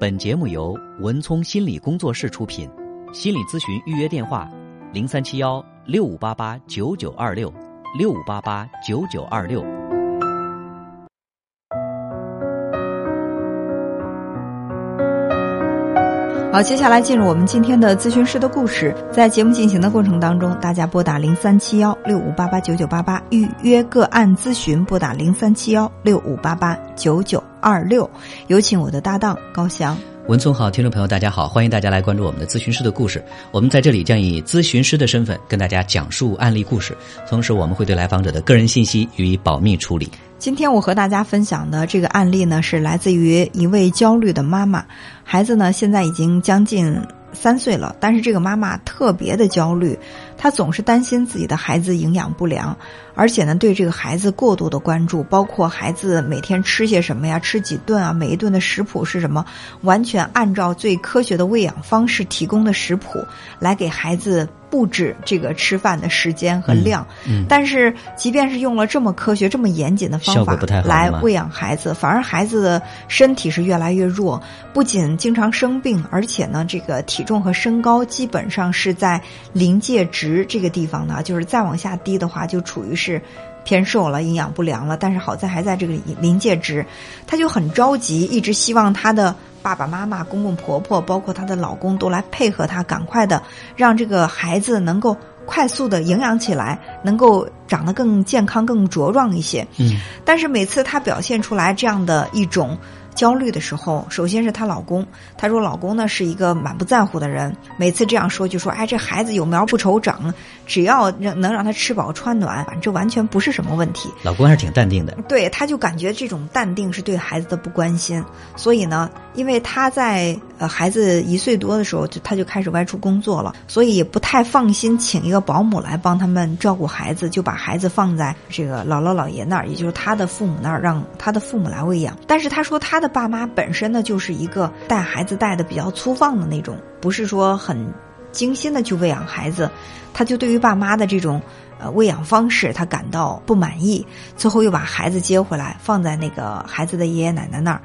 本节目由文聪心理工作室出品，心理咨询预约电话：零三七幺六五八八九九二六六五八八九九二六。好，接下来进入我们今天的咨询师的故事。在节目进行的过程当中，大家拨打零三七幺六五八八九九八八预约个案咨询，拨打零三七幺六五八八九九二六。有请我的搭档高翔。文聪好，听众朋友大家好，欢迎大家来关注我们的咨询师的故事。我们在这里将以咨询师的身份跟大家讲述案例故事，同时我们会对来访者的个人信息予以保密处理。今天我和大家分享的这个案例呢，是来自于一位焦虑的妈妈，孩子呢现在已经将近三岁了，但是这个妈妈特别的焦虑，她总是担心自己的孩子营养不良，而且呢对这个孩子过度的关注，包括孩子每天吃些什么呀，吃几顿啊，每一顿的食谱是什么，完全按照最科学的喂养方式提供的食谱来给孩子。布置这个吃饭的时间和量，嗯，但是即便是用了这么科学、这么严谨的方法来喂养孩子，反而孩子的身体是越来越弱，不仅经常生病，而且呢，这个体重和身高基本上是在临界值这个地方呢，就是再往下低的话，就处于是偏瘦了、营养不良了。但是好在还在这个临界值，她就很着急，一直希望她的。爸爸妈妈、公公婆婆，包括她的老公，都来配合她，赶快的让这个孩子能够快速的营养起来，能够长得更健康、更茁壮一些。嗯，但是每次她表现出来这样的一种。焦虑的时候，首先是她老公。她说：“老公呢是一个满不在乎的人，每次这样说就说，哎，这孩子有苗不愁长，只要让能让他吃饱穿暖，这完全不是什么问题。”老公还是挺淡定的。对，他就感觉这种淡定是对孩子的不关心。所以呢，因为他在呃孩子一岁多的时候，就他就开始外出工作了，所以也不太放心请一个保姆来帮他们照顾孩子，就把孩子放在这个姥姥姥爷那儿，也就是他的父母那儿，让他的父母来喂养。但是他说他的。爸妈本身呢，就是一个带孩子带的比较粗放的那种，不是说很精心的去喂养孩子，他就对于爸妈的这种呃喂养方式，他感到不满意，最后又把孩子接回来，放在那个孩子的爷爷奶奶那儿，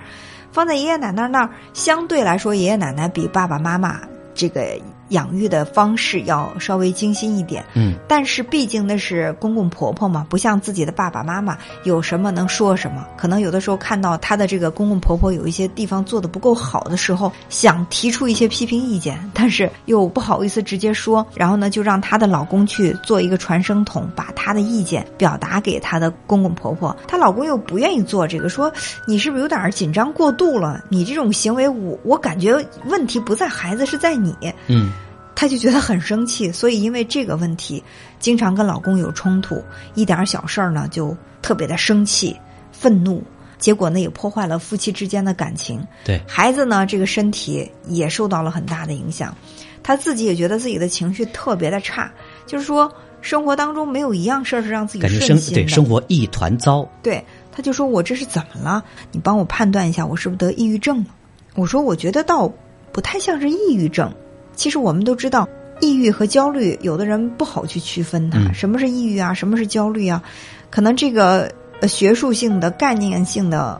放在爷爷奶奶那儿，相对来说，爷爷奶奶比爸爸妈妈这个。养育的方式要稍微精心一点，嗯，但是毕竟那是公公婆婆嘛，不像自己的爸爸妈妈，有什么能说什么。可能有的时候看到他的这个公公婆婆有一些地方做的不够好的时候，想提出一些批评意见，但是又不好意思直接说，然后呢，就让她的老公去做一个传声筒，把她的意见表达给她的公公婆婆。她老公又不愿意做这个，说你是不是有点紧张过度了？你这种行为，我我感觉问题不在孩子，是在你，嗯。她就觉得很生气，所以因为这个问题，经常跟老公有冲突，一点小事儿呢就特别的生气、愤怒，结果呢也破坏了夫妻之间的感情。对孩子呢，这个身体也受到了很大的影响，她自己也觉得自己的情绪特别的差，就是说生活当中没有一样事儿是让自己感觉生对生活一团糟。对，她就说我这是怎么了？你帮我判断一下，我是不是得抑郁症了？我说我觉得倒不太像是抑郁症。其实我们都知道，抑郁和焦虑，有的人不好去区分它。什么是抑郁啊？什么是焦虑啊？可能这个学术性的、概念性的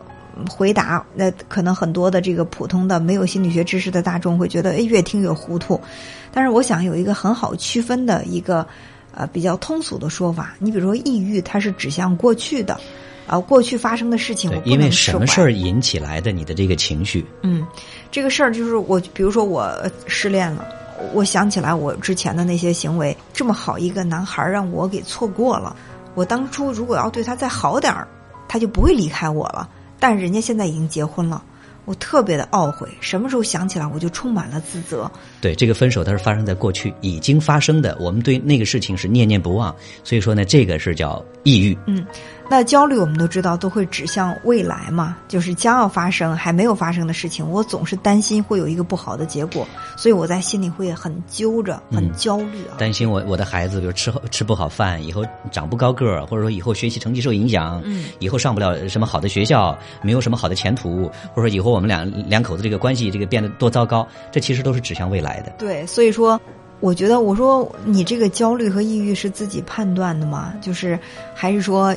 回答，那可能很多的这个普通的没有心理学知识的大众会觉得，哎，越听越糊涂。但是我想有一个很好区分的一个呃比较通俗的说法。你比如说，抑郁它是指向过去的，啊，过去发生的事情，因为什么事儿引起来的你的这个情绪？嗯。这个事儿就是我，比如说我失恋了，我想起来我之前的那些行为，这么好一个男孩让我给错过了。我当初如果要对他再好点儿，他就不会离开我了。但人家现在已经结婚了，我特别的懊悔。什么时候想起来我就充满了自责。对，这个分手它是发生在过去已经发生的，我们对那个事情是念念不忘，所以说呢，这个是叫抑郁。嗯。那焦虑我们都知道都会指向未来嘛，就是将要发生还没有发生的事情，我总是担心会有一个不好的结果，所以我在心里会很揪着，很焦虑啊。担心我我的孩子，比如吃吃不好饭，以后长不高个儿，或者说以后学习成绩受影响，嗯，以后上不了什么好的学校，没有什么好的前途，或者说以后我们两两口子这个关系这个变得多糟糕，这其实都是指向未来的。对，所以说，我觉得我说你这个焦虑和抑郁是自己判断的吗？就是还是说？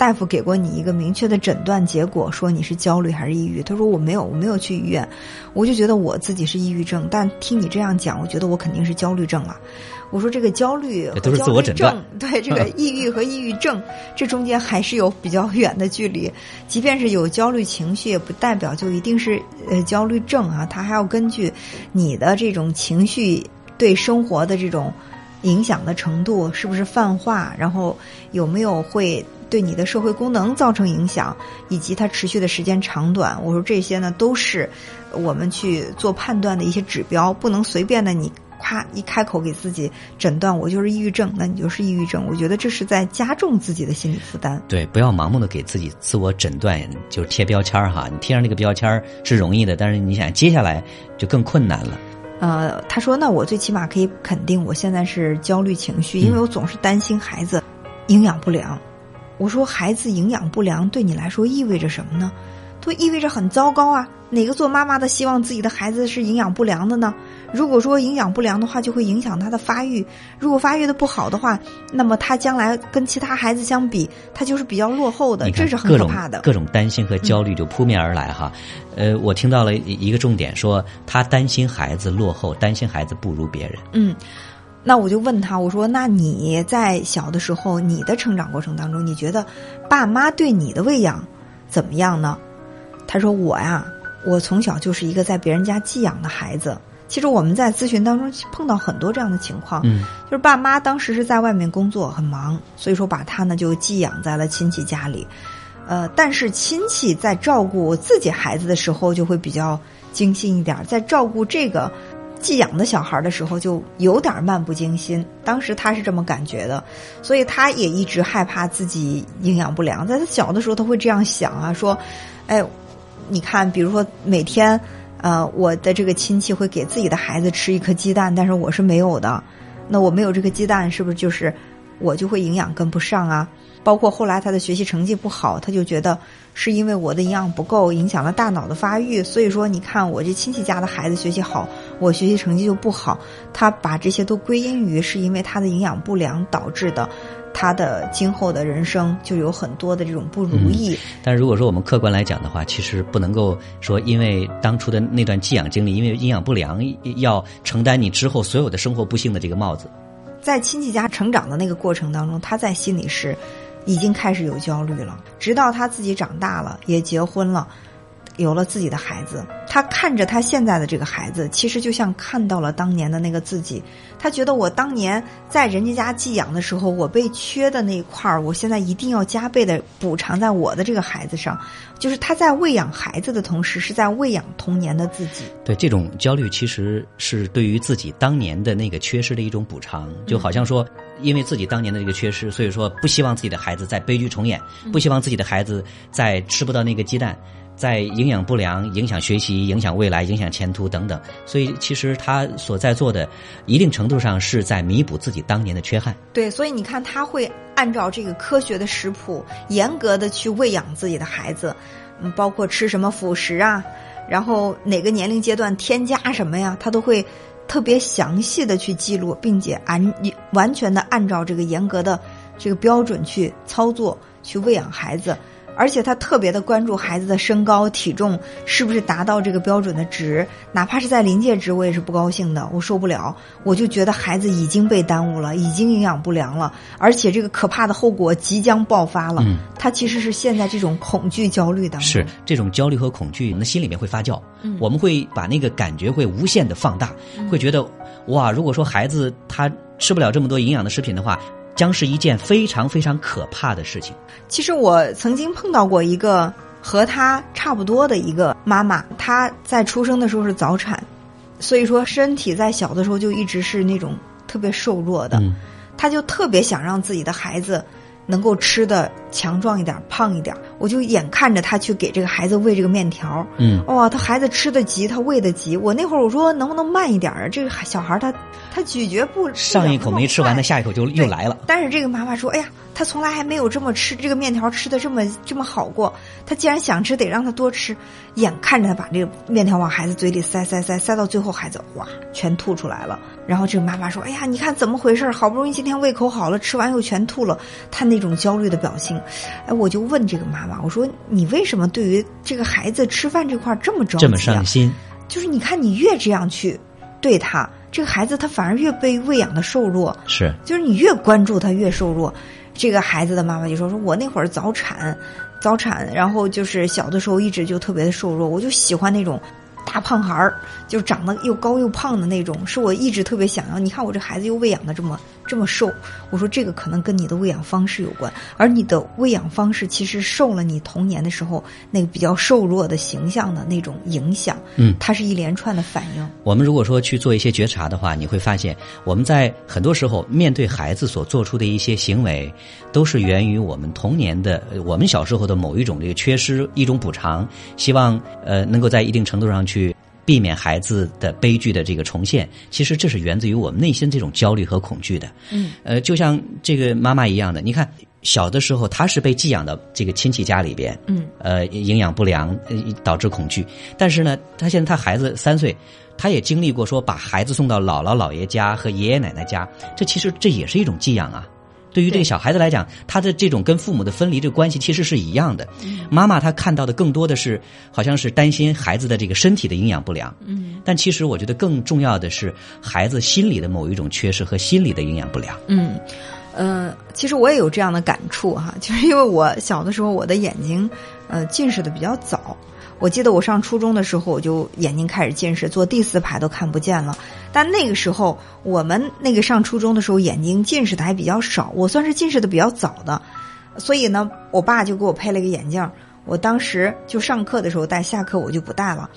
大夫给过你一个明确的诊断结果，说你是焦虑还是抑郁？他说我没有，我没有去医院，我就觉得我自己是抑郁症，但听你这样讲，我觉得我肯定是焦虑症了。我说这个焦虑和都是自我诊断，对这个抑郁和抑郁症，这中间还是有比较远的距离。即便是有焦虑情绪，也不代表就一定是呃焦虑症啊，它还要根据你的这种情绪对生活的这种影响的程度，是不是泛化，然后有没有会对你的社会功能造成影响，以及它持续的时间长短。我说这些呢，都是我们去做判断的一些指标，不能随便的你。啪！一开口给自己诊断，我就是抑郁症，那你就是抑郁症。我觉得这是在加重自己的心理负担。对，不要盲目的给自己自我诊断，就是贴标签儿哈。你贴上这个标签儿是容易的，但是你想接下来就更困难了。呃，他说：“那我最起码可以肯定，我现在是焦虑情绪，因为我总是担心孩子营养不良。”我说：“孩子营养不良对你来说意味着什么呢？”都意味着很糟糕啊！哪个做妈妈的希望自己的孩子是营养不良的呢？如果说营养不良的话，就会影响他的发育。如果发育的不好的话，那么他将来跟其他孩子相比，他就是比较落后的。这是很可怕的。各种担心和焦虑就扑面而来哈。呃，我听到了一个重点，说他担心孩子落后，担心孩子不如别人。嗯，那我就问他，我说：那你在小的时候，你的成长过程当中，你觉得爸妈对你的喂养怎么样呢？他说：“我呀，我从小就是一个在别人家寄养的孩子。其实我们在咨询当中碰到很多这样的情况，嗯，就是爸妈当时是在外面工作很忙，所以说把他呢就寄养在了亲戚家里。呃，但是亲戚在照顾自己孩子的时候就会比较精心一点，在照顾这个寄养的小孩的时候就有点漫不经心。当时他是这么感觉的，所以他也一直害怕自己营养不良。在他小的时候，他会这样想啊，说，哎。”你看，比如说每天，呃，我的这个亲戚会给自己的孩子吃一颗鸡蛋，但是我是没有的。那我没有这个鸡蛋，是不是就是我就会营养跟不上啊？包括后来他的学习成绩不好，他就觉得是因为我的营养不够，影响了大脑的发育。所以说，你看我这亲戚家的孩子学习好，我学习成绩就不好。他把这些都归因于是因为他的营养不良导致的。他的今后的人生就有很多的这种不如意。但如果说我们客观来讲的话，其实不能够说因为当初的那段寄养经历，因为营养不良，要承担你之后所有的生活不幸的这个帽子。在亲戚家成长的那个过程当中，他在心里是已经开始有焦虑了。直到他自己长大了，也结婚了。有了自己的孩子，他看着他现在的这个孩子，其实就像看到了当年的那个自己。他觉得我当年在人家家寄养的时候，我被缺的那一块儿，我现在一定要加倍的补偿在我的这个孩子上。就是他在喂养孩子的同时，是在喂养童年的自己。对这种焦虑，其实是对于自己当年的那个缺失的一种补偿。就好像说，因为自己当年的这个缺失，所以说不希望自己的孩子再悲剧重演，不希望自己的孩子再吃不到那个鸡蛋。在营养不良、影响学习、影响未来、影响前途等等，所以其实他所在做的，一定程度上是在弥补自己当年的缺憾。对，所以你看，他会按照这个科学的食谱，严格的去喂养自己的孩子，嗯，包括吃什么辅食啊，然后哪个年龄阶段添加什么呀，他都会特别详细的去记录，并且按完全的按照这个严格的这个标准去操作，去喂养孩子。而且他特别的关注孩子的身高体重是不是达到这个标准的值，哪怕是在临界值，我也是不高兴的，我受不了，我就觉得孩子已经被耽误了，已经营养不良了，而且这个可怕的后果即将爆发了。他其实是现在这种恐惧焦虑当中，是这种焦虑和恐惧，那心里面会发酵，我们会把那个感觉会无限的放大，会觉得哇，如果说孩子他吃不了这么多营养的食品的话。将是一件非常非常可怕的事情。其实我曾经碰到过一个和她差不多的一个妈妈，她在出生的时候是早产，所以说身体在小的时候就一直是那种特别瘦弱的，她就特别想让自己的孩子。能够吃的强壮一点、胖一点，我就眼看着他去给这个孩子喂这个面条。嗯，哇，他孩子吃的急，他喂的急。我那会儿我说能不能慢一点啊？这个小孩他他咀嚼不上一口没吃完，他下一口就又来了。但是这个妈妈说：“哎呀。”他从来还没有这么吃这个面条吃的这么这么好过。他既然想吃，得让他多吃。眼看着他把这个面条往孩子嘴里塞塞塞塞到最后，孩子哇全吐出来了。然后这个妈妈说：“哎呀，你看怎么回事？好不容易今天胃口好了，吃完又全吐了。”他那种焦虑的表情，哎，我就问这个妈妈，我说你为什么对于这个孩子吃饭这块儿这么着急、啊？这么上心，就是你看你越这样去对他，这个孩子他反而越被喂养的瘦弱。是就是你越关注他越瘦弱。这个孩子的妈妈就说：“说我那会儿早产，早产，然后就是小的时候一直就特别的瘦弱，我就喜欢那种大胖孩儿，就长得又高又胖的那种，是我一直特别想要。你看我这孩子又喂养的这么这么瘦，我说这个可能跟你的喂养方式有关，而你的喂养方式其实受了你童年的时候那个比较瘦弱的形象的那种影响。嗯它是一连串的反应。我们如果说去做一些觉察的话，你会发现我们在很多时候面对孩子所做出的一些行为，都是源于我们童年的、呃我们小时候的某一种这个缺失，一种补偿，希望呃能够在一定程度上去。避免孩子的悲剧的这个重现，其实这是源自于我们内心这种焦虑和恐惧的。嗯，呃，就像这个妈妈一样的，你看小的时候她是被寄养到这个亲戚家里边，嗯，呃，营养不良呃导致恐惧，但是呢，她现在她孩子三岁，她也经历过说把孩子送到姥姥姥爷家和爷爷奶奶家，这其实这也是一种寄养啊。对于这个小孩子来讲，他的这种跟父母的分离这个关系其实是一样的。妈妈她看到的更多的是，好像是担心孩子的这个身体的营养不良。嗯但其实我觉得更重要的是孩子心理的某一种缺失和心理的营养不良。嗯，呃，其实我也有这样的感触哈，就是因为我小的时候我的眼睛呃近视的比较早。我记得我上初中的时候，我就眼睛开始近视，坐第四排都看不见了。但那个时候，我们那个上初中的时候，眼睛近视的还比较少，我算是近视的比较早的。所以呢，我爸就给我配了一个眼镜，我当时就上课的时候戴，下课我就不戴了。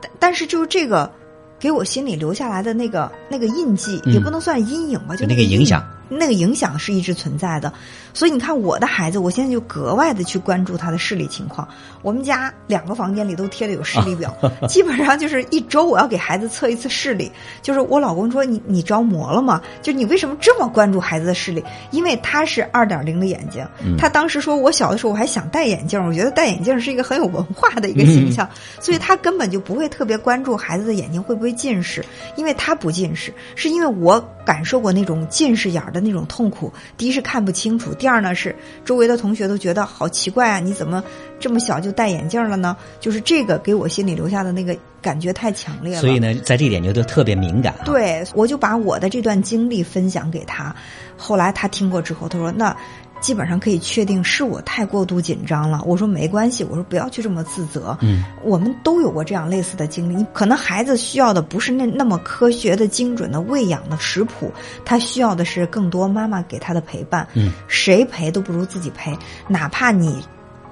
但但是就是这个，给我心里留下来的那个那个印记，嗯也不能算阴影吧，就就那个影响，那个影响是一直存在的。所以你看，我的孩子，我现在就格外的去关注他的视力情况。我们家两个房间里都贴的有视力表，基本上就是一周我要给孩子测一次视力。就是我老公说你你着魔了吗？就你为什么这么关注孩子的视力？因为他是二点零的眼睛，嗯他当时说我小的时候我还想戴眼镜，我觉得戴眼镜是一个很有文化的一个形象，所以他根本就不会特别关注孩子的眼睛会不会近视，因为他不近视，是因为我感受过那种近视眼儿的那种痛苦。第一是看不清楚，第二呢是周围的同学都觉得好奇怪啊，你怎么这么小就戴眼镜了呢？就是这个给我心里留下的那个感觉太强烈了。所以呢，在这一点就都特别敏感啊。对，我就把我的这段经历分享给他。后来他听过之后，他说：“那基本上可以确定是我太过度紧张了。”我说：“没关系，我说不要去这么自责。嗯，我们都有过这样类似的经历。你可能孩子需要的不是那那么科学的、精准的喂养的食谱，他需要的是更多妈妈给他的陪伴。嗯，谁陪都不如自己陪，哪怕你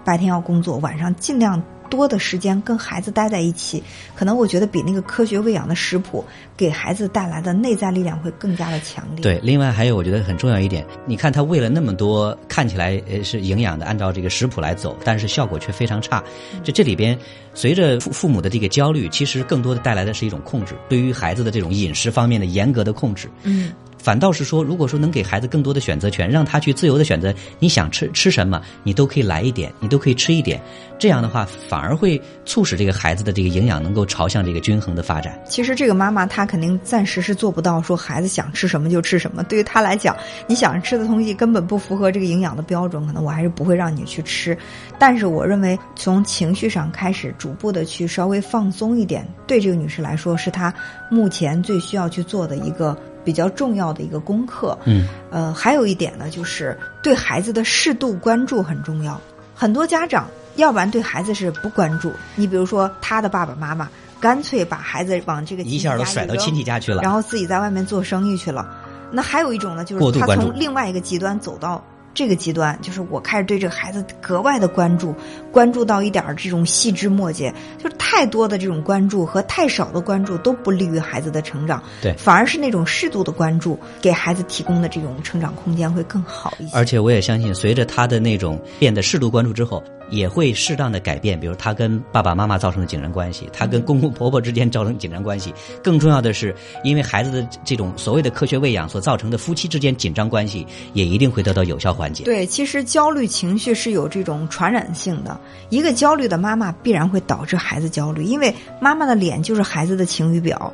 白天要工作，晚上尽量。多的时间跟孩子待在一起，可能我觉得比那个科学喂养的食谱给孩子带来的内在力量会更加的强烈。对，另外还有我觉得很重要一点，你看他喂了那么多看起来呃是营养的，按照这个食谱来走，但是效果却非常差。就这里边随着父父母的这个焦虑，其实更多的带来的是一种控制，对于孩子的这种饮食方面的严格的控制。嗯，反倒是说，如果说能给孩子更多的选择权，让他去自由的选择，你想吃吃什么，你都可以来一点，你都可以吃一点。这样的话，反而会促使这个孩子的这个营养能够朝向这个均衡的发展。其实这个妈妈她肯定暂时是做不到说孩子想吃什么就吃什么。对于她来讲，你想吃的东西根本不符合这个营养的标准，可能我还是不会让你去吃。但是我认为，从情绪上开始，逐步的去稍微放松一点，对这个女士来说，是她目前最需要去做的一个比较重要的一个功课。嗯，呃，还有一点呢，就是对孩子的适度关注很重要。很多家长，要不然对孩子是不关注。你比如说，他的爸爸妈妈干脆把孩子往这个一下都甩到亲戚家去了，然后自己在外面做生意去了。那还有一种呢，就是他从另外一个极端走到这个极端，就是我开始对这个孩子格外的关注，关注到一点儿这种细枝末节，就是太多的这种关注和太少的关注都不利于孩子的成长。对反而是那种适度的关注，给孩子提供的这种成长空间会更好一些。而且我也相信，随着他的那种变得适度关注之后，也会适当的改变，比如他跟爸爸妈妈造成的紧张关系，他跟公公婆婆之间造成紧张关系。更重要的是，因为孩子的这种所谓的科学喂养所造成的夫妻之间紧张关系，也一定会得到有效缓解。对，其实焦虑情绪是有这种传染性的。一个焦虑的妈妈必然会导致孩子焦虑，因为妈妈的脸就是孩子的晴雨表。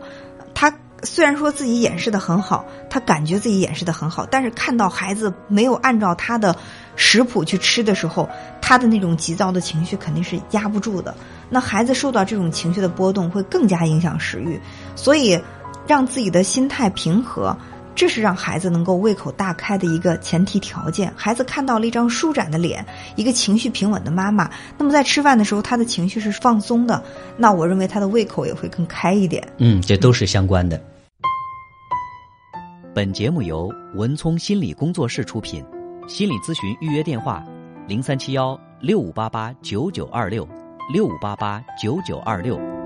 她虽然说自己掩饰的很好，她感觉自己掩饰的很好，但是看到孩子没有按照她的食谱去吃的时候，他的那种急躁的情绪肯定是压不住的。那孩子受到这种情绪的波动，会更加影响食欲。所以，让自己的心态平和，这是让孩子能够胃口大开的一个前提条件。孩子看到了一张舒展的脸，一个情绪平稳的妈妈，那么在吃饭的时候，他的情绪是放松的，那我认为他的胃口也会更开一点。嗯，这都是相关的。本节目由文聪心理工作室出品，心理咨询预约电话：零三七幺六五八八九九二六六五八八九九二六。